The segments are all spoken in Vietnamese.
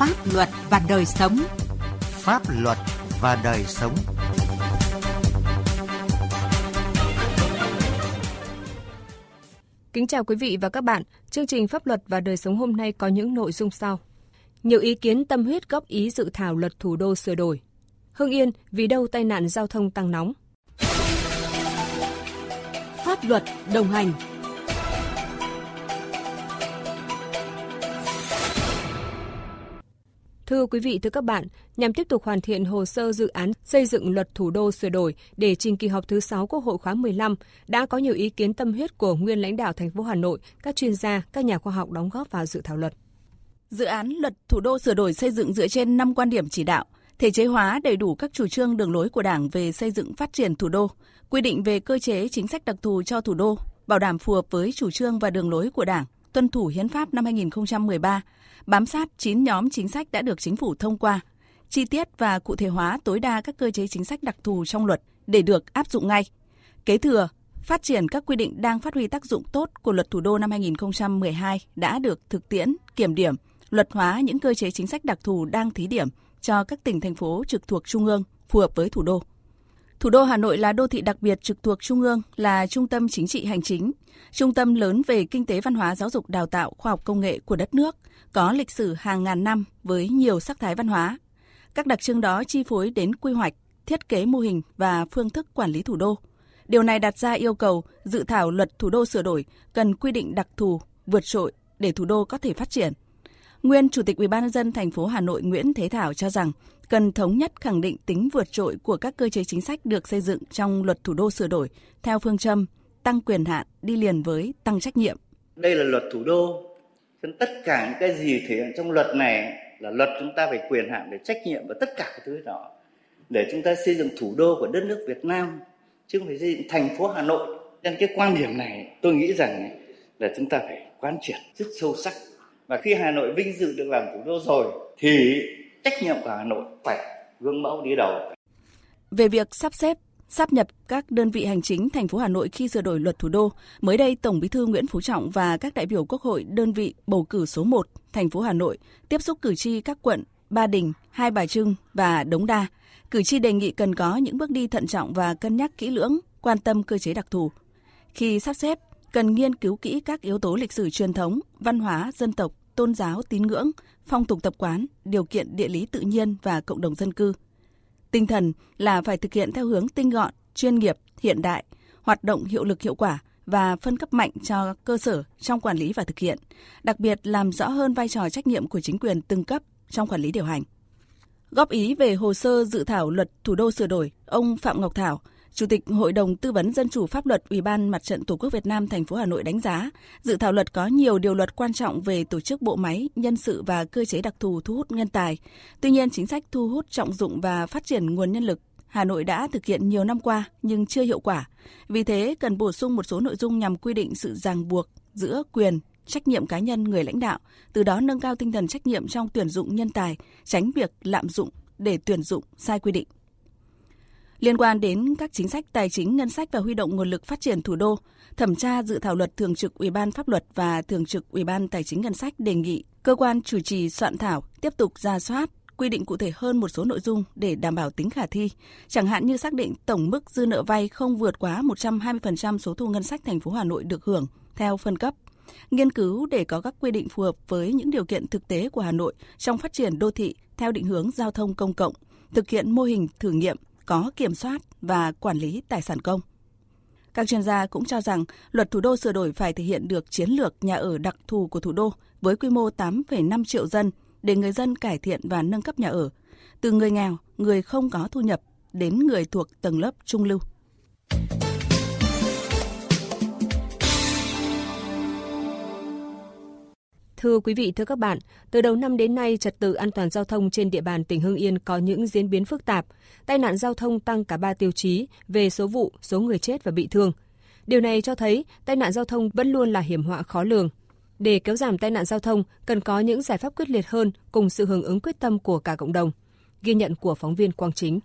Pháp luật và đời sống. Pháp luật và đời sống. Kính chào quý vị và các bạn. Chương trình Pháp luật và đời sống hôm nay có những nội dung sau. Nhiều ý kiến tâm huyết góp ý dự thảo luật thủ đô sửa đổi. Hưng Yên vì đâu tai nạn giao thông tăng nóng. Pháp luật đồng hành Thưa quý vị, thưa các bạn, nhằm tiếp tục hoàn thiện hồ sơ dự án xây dựng luật thủ đô sửa đổi để trình kỳ họp thứ 6 Quốc hội khóa 15, đã có nhiều ý kiến tâm huyết của nguyên lãnh đạo thành phố Hà Nội, các chuyên gia, các nhà khoa học đóng góp vào dự thảo luật. Dự án luật thủ đô sửa đổi xây dựng dựa trên 5 quan điểm chỉ đạo, thể chế hóa đầy đủ các chủ trương đường lối của Đảng về xây dựng phát triển thủ đô, quy định về cơ chế chính sách đặc thù cho thủ đô, bảo đảm phù hợp với chủ trương và đường lối của Đảng, tuân thủ hiến pháp năm 2013, bám sát 9 nhóm chính sách đã được chính phủ thông qua, chi tiết và cụ thể hóa tối đa các cơ chế chính sách đặc thù trong luật để được áp dụng ngay. Kế thừa, phát triển các quy định đang phát huy tác dụng tốt của luật thủ đô năm 2012 đã được thực tiễn, kiểm điểm, luật hóa những cơ chế chính sách đặc thù đang thí điểm cho các tỉnh thành phố trực thuộc trung ương phù hợp với thủ đô. Thủ đô Hà Nội là đô thị đặc biệt trực thuộc trung ương, là trung tâm chính trị hành chính, trung tâm lớn về kinh tế văn hóa giáo dục đào tạo khoa học công nghệ của đất nước, có lịch sử hàng ngàn năm với nhiều sắc thái văn hóa. Các đặc trưng đó chi phối đến quy hoạch, thiết kế mô hình và phương thức quản lý thủ đô. Điều này đặt ra yêu cầu dự thảo luật thủ đô sửa đổi cần quy định đặc thù, vượt trội để thủ đô có thể phát triển. Nguyên Chủ tịch UBND thành phố Hà Nội Nguyễn Thế Thảo cho rằng cần thống nhất khẳng định tính vượt trội của các cơ chế chính sách được xây dựng trong luật thủ đô sửa đổi theo phương châm tăng quyền hạn đi liền với tăng trách nhiệm. Đây là luật thủ đô, nên tất cả những cái gì thể hiện trong luật này là luật chúng ta phải quyền hạn về trách nhiệm và tất cả các thứ đó để chúng ta xây dựng thủ đô của đất nước Việt Nam chứ không phải xây dựng thành phố Hà Nội. Nên cái quan điểm này tôi nghĩ rằng là chúng ta phải quán triệt rất sâu sắc và khi Hà Nội vinh dự được làm thủ đô rồi thì trách nhiệm của Hà Nội phải gương mẫu đi đầu. Về việc sắp xếp sắp nhập các đơn vị hành chính thành phố Hà Nội khi sửa đổi luật thủ đô, mới đây Tổng Bí thư Nguyễn Phú Trọng và các đại biểu Quốc hội đơn vị bầu cử số 1 thành phố Hà Nội tiếp xúc cử tri các quận Ba Đình, Hai Bà Trưng và Đống Đa. Cử tri đề nghị cần có những bước đi thận trọng và cân nhắc kỹ lưỡng, quan tâm cơ chế đặc thù. Khi sắp xếp, cần nghiên cứu kỹ các yếu tố lịch sử truyền thống, văn hóa, dân tộc, tôn giáo, tín ngưỡng, phong tục tập quán, điều kiện địa lý tự nhiên và cộng đồng dân cư. Tinh thần là phải thực hiện theo hướng tinh gọn, chuyên nghiệp, hiện đại, hoạt động hiệu lực hiệu quả và phân cấp mạnh cho cơ sở trong quản lý và thực hiện, đặc biệt làm rõ hơn vai trò trách nhiệm của chính quyền từng cấp trong quản lý điều hành. Góp ý về hồ sơ dự thảo luật thủ đô sửa đổi, ông Phạm Ngọc Thảo, Chủ tịch Hội đồng Tư vấn Dân chủ Pháp luật Ủy ban Mặt trận Tổ quốc Việt Nam thành phố Hà Nội đánh giá, dự thảo luật có nhiều điều luật quan trọng về tổ chức bộ máy, nhân sự và cơ chế đặc thù thu hút nhân tài. Tuy nhiên, chính sách thu hút trọng dụng và phát triển nguồn nhân lực Hà Nội đã thực hiện nhiều năm qua nhưng chưa hiệu quả. Vì thế, cần bổ sung một số nội dung nhằm quy định sự ràng buộc giữa quyền, trách nhiệm cá nhân người lãnh đạo, từ đó nâng cao tinh thần trách nhiệm trong tuyển dụng nhân tài, tránh việc lạm dụng để tuyển dụng sai quy định. Liên quan đến các chính sách tài chính, ngân sách và huy động nguồn lực phát triển thủ đô, thẩm tra dự thảo luật thường trực Ủy ban pháp luật và thường trực Ủy ban tài chính ngân sách đề nghị cơ quan chủ trì soạn thảo tiếp tục ra soát quy định cụ thể hơn một số nội dung để đảm bảo tính khả thi, chẳng hạn như xác định tổng mức dư nợ vay không vượt quá 120% số thu ngân sách thành phố Hà Nội được hưởng theo phân cấp. Nghiên cứu để có các quy định phù hợp với những điều kiện thực tế của Hà Nội trong phát triển đô thị theo định hướng giao thông công cộng, thực hiện mô hình thử nghiệm có kiểm soát và quản lý tài sản công. Các chuyên gia cũng cho rằng luật thủ đô sửa đổi phải thể hiện được chiến lược nhà ở đặc thù của thủ đô với quy mô 8,5 triệu dân để người dân cải thiện và nâng cấp nhà ở, từ người nghèo, người không có thu nhập đến người thuộc tầng lớp trung lưu. Thưa quý vị, thưa các bạn, từ đầu năm đến nay, trật tự an toàn giao thông trên địa bàn tỉnh Hưng Yên có những diễn biến phức tạp. Tai nạn giao thông tăng cả ba tiêu chí về số vụ, số người chết và bị thương. Điều này cho thấy tai nạn giao thông vẫn luôn là hiểm họa khó lường. Để kéo giảm tai nạn giao thông, cần có những giải pháp quyết liệt hơn cùng sự hưởng ứng quyết tâm của cả cộng đồng. Ghi nhận của phóng viên Quang Chính.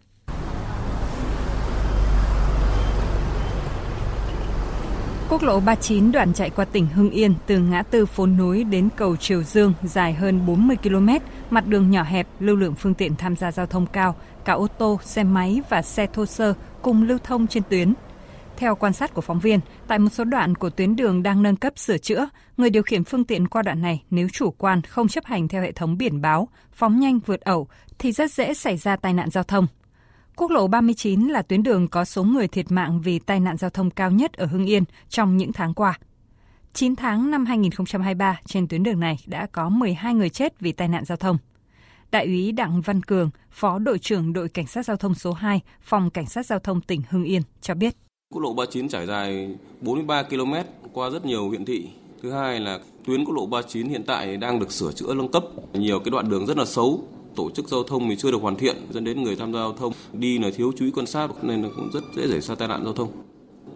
Quốc lộ 39 đoạn chạy qua tỉnh Hưng Yên từ ngã tư phố núi đến cầu Triều Dương dài hơn 40 km, mặt đường nhỏ hẹp, lưu lượng phương tiện tham gia giao thông cao, cả ô tô, xe máy và xe thô sơ cùng lưu thông trên tuyến. Theo quan sát của phóng viên, tại một số đoạn của tuyến đường đang nâng cấp sửa chữa, người điều khiển phương tiện qua đoạn này nếu chủ quan không chấp hành theo hệ thống biển báo, phóng nhanh vượt ẩu thì rất dễ xảy ra tai nạn giao thông. Quốc lộ 39 là tuyến đường có số người thiệt mạng vì tai nạn giao thông cao nhất ở Hưng Yên trong những tháng qua. 9 tháng năm 2023, trên tuyến đường này đã có 12 người chết vì tai nạn giao thông. Đại úy Đặng Văn Cường, Phó đội trưởng đội Cảnh sát Giao thông số 2, Phòng Cảnh sát Giao thông tỉnh Hưng Yên cho biết. Quốc lộ 39 trải dài 43 km qua rất nhiều huyện thị. Thứ hai là tuyến quốc lộ 39 hiện tại đang được sửa chữa nâng cấp. Nhiều cái đoạn đường rất là xấu, tổ chức giao thông thì chưa được hoàn thiện dẫn đến người tham gia giao thông đi là thiếu chú ý quan sát nên là cũng rất dễ xảy ra tai nạn giao thông.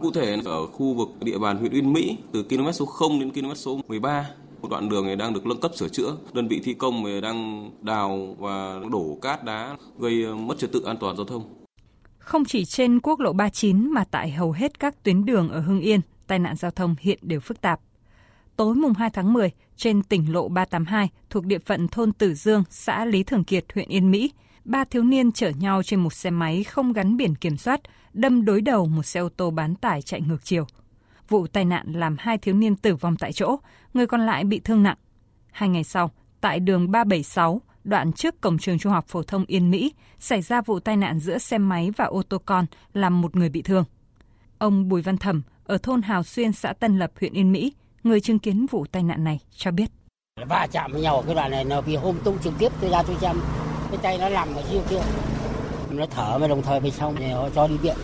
Cụ thể ở khu vực địa bàn huyện Yên Mỹ từ km số 0 đến km số 13 một đoạn đường này đang được nâng cấp sửa chữa. Đơn vị thi công đang đào và đổ cát đá gây mất trật tự an toàn giao thông. Không chỉ trên quốc lộ 39 mà tại hầu hết các tuyến đường ở Hưng Yên, tai nạn giao thông hiện đều phức tạp. Tối mùng 2 tháng 10, trên tỉnh lộ 382 thuộc địa phận thôn Tử Dương, xã Lý Thường Kiệt, huyện Yên Mỹ, ba thiếu niên chở nhau trên một xe máy không gắn biển kiểm soát, đâm đối đầu một xe ô tô bán tải chạy ngược chiều. Vụ tai nạn làm hai thiếu niên tử vong tại chỗ, người còn lại bị thương nặng. Hai ngày sau, tại đường 376, đoạn trước cổng trường trung học phổ thông Yên Mỹ, xảy ra vụ tai nạn giữa xe máy và ô tô con, làm một người bị thương. Ông Bùi Văn Thẩm ở thôn Hào Xuyên, xã Tân Lập, huyện Yên Mỹ, người chứng kiến vụ tai nạn này cho biết. Va chạm với nhau cái đoạn này là vì hôm tung trực tiếp tôi ra tôi xem. Cái tay nó nằm ở phía kia. Nó thở mà đồng thời bên xong thì họ cho đi viện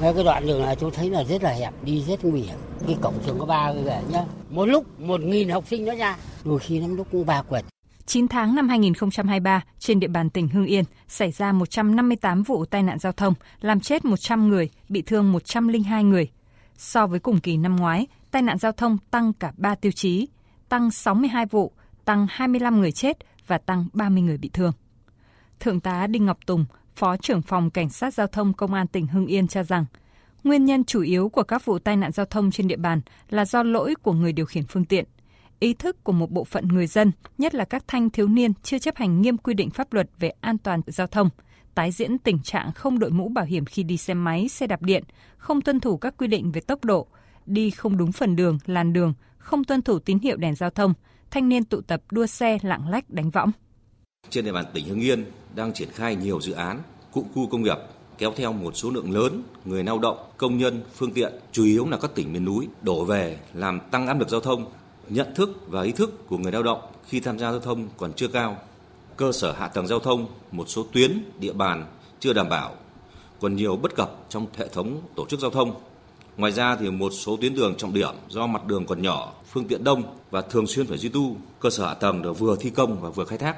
cái đoạn đường này tôi thấy là rất là hẹp đi rất nguy hiểm. Cái cổng trường có ba người nhá. Một lúc một nghìn học sinh nó ra đôi khi lắm lúc cũng ba quẹt 9 tháng năm 2023, trên địa bàn tỉnh Hưng Yên xảy ra 158 vụ tai nạn giao thông, làm chết 100 người, bị thương 102 người. So với cùng kỳ năm ngoái, tai nạn giao thông tăng cả 3 tiêu chí, tăng 62 vụ, tăng 25 người chết và tăng 30 người bị thương. Thượng tá Đinh Ngọc Tùng, Phó trưởng phòng Cảnh sát Giao thông Công an tỉnh Hưng Yên cho rằng, nguyên nhân chủ yếu của các vụ tai nạn giao thông trên địa bàn là do lỗi của người điều khiển phương tiện. Ý thức của một bộ phận người dân, nhất là các thanh thiếu niên chưa chấp hành nghiêm quy định pháp luật về an toàn giao thông, tái diễn tình trạng không đội mũ bảo hiểm khi đi xe máy, xe đạp điện, không tuân thủ các quy định về tốc độ, đi không đúng phần đường, làn đường, không tuân thủ tín hiệu đèn giao thông, thanh niên tụ tập đua xe lạng lách đánh võng. Trên địa bàn tỉnh Hưng Yên đang triển khai nhiều dự án cụm khu công nghiệp kéo theo một số lượng lớn người lao động, công nhân, phương tiện, chủ yếu là các tỉnh miền núi đổ về làm tăng áp lực giao thông. Nhận thức và ý thức của người lao động khi tham gia giao thông còn chưa cao. Cơ sở hạ tầng giao thông một số tuyến, địa bàn chưa đảm bảo, còn nhiều bất cập trong hệ thống tổ chức giao thông. Ngoài ra thì một số tuyến đường trọng điểm do mặt đường còn nhỏ, phương tiện đông và thường xuyên phải duy tu, cơ sở hạ tầng được vừa thi công và vừa khai thác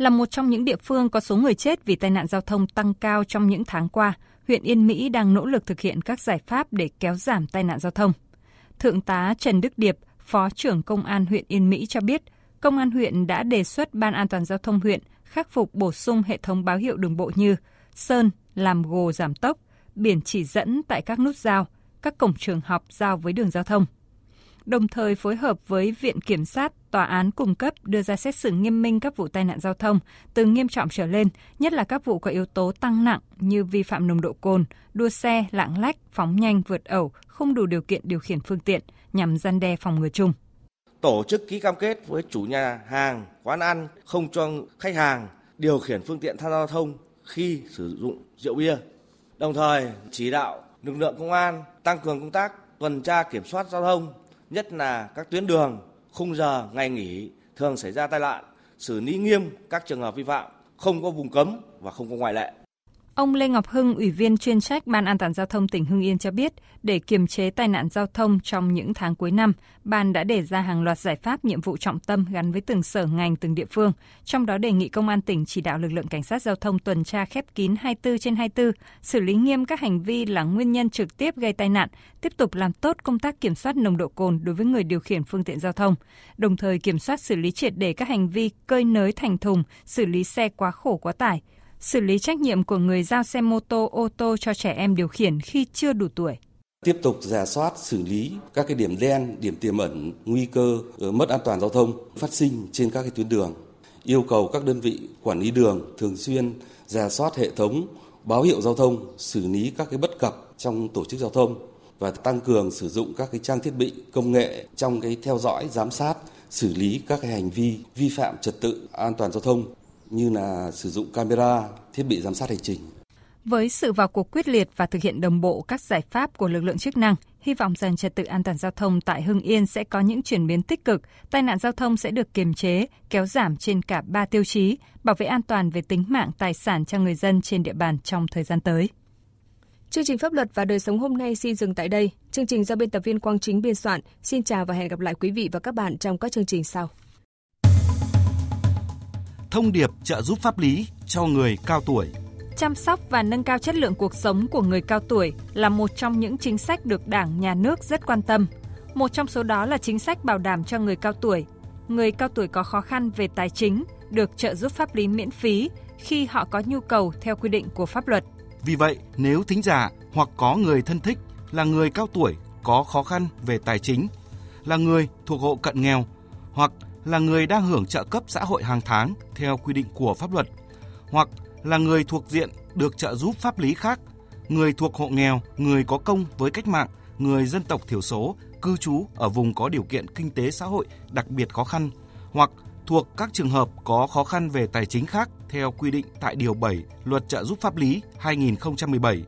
là một trong những địa phương có số người chết vì tai nạn giao thông tăng cao trong những tháng qua, huyện Yên Mỹ đang nỗ lực thực hiện các giải pháp để kéo giảm tai nạn giao thông. Thượng tá Trần Đức Điệp, Phó trưởng Công an huyện Yên Mỹ cho biết, Công an huyện đã đề xuất Ban an toàn giao thông huyện khắc phục bổ sung hệ thống báo hiệu đường bộ như sơn, làm gồ giảm tốc, biển chỉ dẫn tại các nút giao, các cổng trường học giao với đường giao thông – đồng thời phối hợp với Viện Kiểm sát, Tòa án cung cấp đưa ra xét xử nghiêm minh các vụ tai nạn giao thông từ nghiêm trọng trở lên, nhất là các vụ có yếu tố tăng nặng như vi phạm nồng độ cồn, đua xe, lạng lách, phóng nhanh, vượt ẩu, không đủ điều kiện điều khiển phương tiện nhằm gian đe phòng ngừa chung. Tổ chức ký cam kết với chủ nhà hàng, quán ăn không cho khách hàng điều khiển phương tiện tham gia giao thông khi sử dụng rượu bia. Đồng thời chỉ đạo lực lượng công an tăng cường công tác tuần tra kiểm soát giao thông nhất là các tuyến đường, khung giờ, ngày nghỉ thường xảy ra tai nạn, xử lý nghiêm các trường hợp vi phạm, không có vùng cấm và không có ngoại lệ. Ông Lê Ngọc Hưng, Ủy viên chuyên trách Ban An toàn Giao thông tỉnh Hưng Yên cho biết, để kiềm chế tai nạn giao thông trong những tháng cuối năm, Ban đã đề ra hàng loạt giải pháp nhiệm vụ trọng tâm gắn với từng sở ngành, từng địa phương. Trong đó đề nghị Công an tỉnh chỉ đạo lực lượng cảnh sát giao thông tuần tra khép kín 24 trên 24, xử lý nghiêm các hành vi là nguyên nhân trực tiếp gây tai nạn, tiếp tục làm tốt công tác kiểm soát nồng độ cồn đối với người điều khiển phương tiện giao thông, đồng thời kiểm soát xử lý triệt để các hành vi cơi nới thành thùng, xử lý xe quá khổ quá tải, xử lý trách nhiệm của người giao xe mô tô, ô tô cho trẻ em điều khiển khi chưa đủ tuổi. tiếp tục giả soát xử lý các cái điểm đen, điểm tiềm ẩn nguy cơ ờ, mất an toàn giao thông phát sinh trên các cái tuyến đường. Yêu cầu các đơn vị quản lý đường thường xuyên giả soát hệ thống báo hiệu giao thông, xử lý các cái bất cập trong tổ chức giao thông và tăng cường sử dụng các cái trang thiết bị công nghệ trong cái theo dõi, giám sát, xử lý các cái hành vi vi phạm trật tự an toàn giao thông như là sử dụng camera, thiết bị giám sát hành trình. Với sự vào cuộc quyết liệt và thực hiện đồng bộ các giải pháp của lực lượng chức năng, hy vọng rằng trật tự an toàn giao thông tại Hưng Yên sẽ có những chuyển biến tích cực, tai nạn giao thông sẽ được kiềm chế, kéo giảm trên cả ba tiêu chí, bảo vệ an toàn về tính mạng tài sản cho người dân trên địa bàn trong thời gian tới. Chương trình pháp luật và đời sống hôm nay xin dừng tại đây. Chương trình do biên tập viên Quang Chính biên soạn. Xin chào và hẹn gặp lại quý vị và các bạn trong các chương trình sau. Thông điệp trợ giúp pháp lý cho người cao tuổi chăm sóc và nâng cao chất lượng cuộc sống của người cao tuổi là một trong những chính sách được Đảng, Nhà nước rất quan tâm. Một trong số đó là chính sách bảo đảm cho người cao tuổi. Người cao tuổi có khó khăn về tài chính được trợ giúp pháp lý miễn phí khi họ có nhu cầu theo quy định của pháp luật. Vì vậy, nếu thính giả hoặc có người thân thích là người cao tuổi có khó khăn về tài chính, là người thuộc hộ cận nghèo hoặc là người đang hưởng trợ cấp xã hội hàng tháng theo quy định của pháp luật hoặc là người thuộc diện được trợ giúp pháp lý khác, người thuộc hộ nghèo, người có công với cách mạng, người dân tộc thiểu số, cư trú ở vùng có điều kiện kinh tế xã hội đặc biệt khó khăn hoặc thuộc các trường hợp có khó khăn về tài chính khác theo quy định tại Điều 7 Luật trợ giúp pháp lý 2017.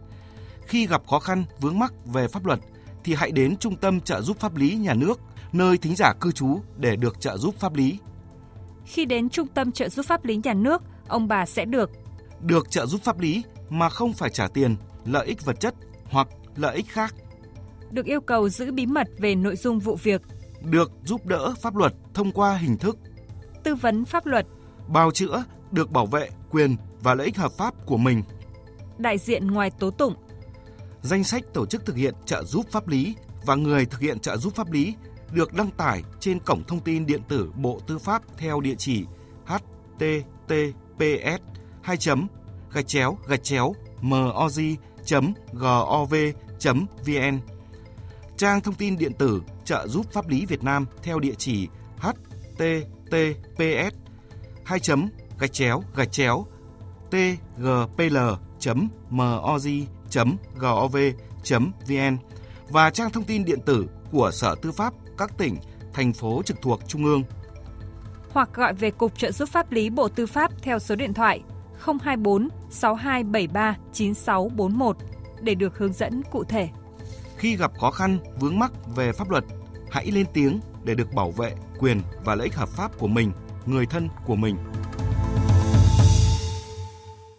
Khi gặp khó khăn vướng mắc về pháp luật thì hãy đến Trung tâm trợ giúp pháp lý nhà nước nơi thính giả cư trú để được trợ giúp pháp lý. Khi đến Trung tâm trợ giúp pháp lý nhà nước, ông bà sẽ được được trợ giúp pháp lý mà không phải trả tiền, lợi ích vật chất hoặc lợi ích khác. Được yêu cầu giữ bí mật về nội dung vụ việc. Được giúp đỡ pháp luật thông qua hình thức tư vấn pháp luật, bào chữa, được bảo vệ quyền và lợi ích hợp pháp của mình. Đại diện ngoài tố tụng. Danh sách tổ chức thực hiện trợ giúp pháp lý và người thực hiện trợ giúp pháp lý được đăng tải trên cổng thông tin điện tử Bộ Tư pháp theo địa chỉ https 2 chấm gạch chéo gạch chéo moz.gov.vn Trang thông tin điện tử trợ giúp pháp lý Việt Nam theo địa chỉ https 2 chấm gạch chéo gạch chéo tgpl.moz.gov.vn và trang thông tin điện tử của Sở Tư pháp các tỉnh, thành phố trực thuộc Trung ương. Hoặc gọi về Cục trợ giúp pháp lý Bộ Tư pháp theo số điện thoại 024 6273 9641 để được hướng dẫn cụ thể. Khi gặp khó khăn, vướng mắc về pháp luật, hãy lên tiếng để được bảo vệ quyền và lợi ích hợp pháp của mình, người thân của mình.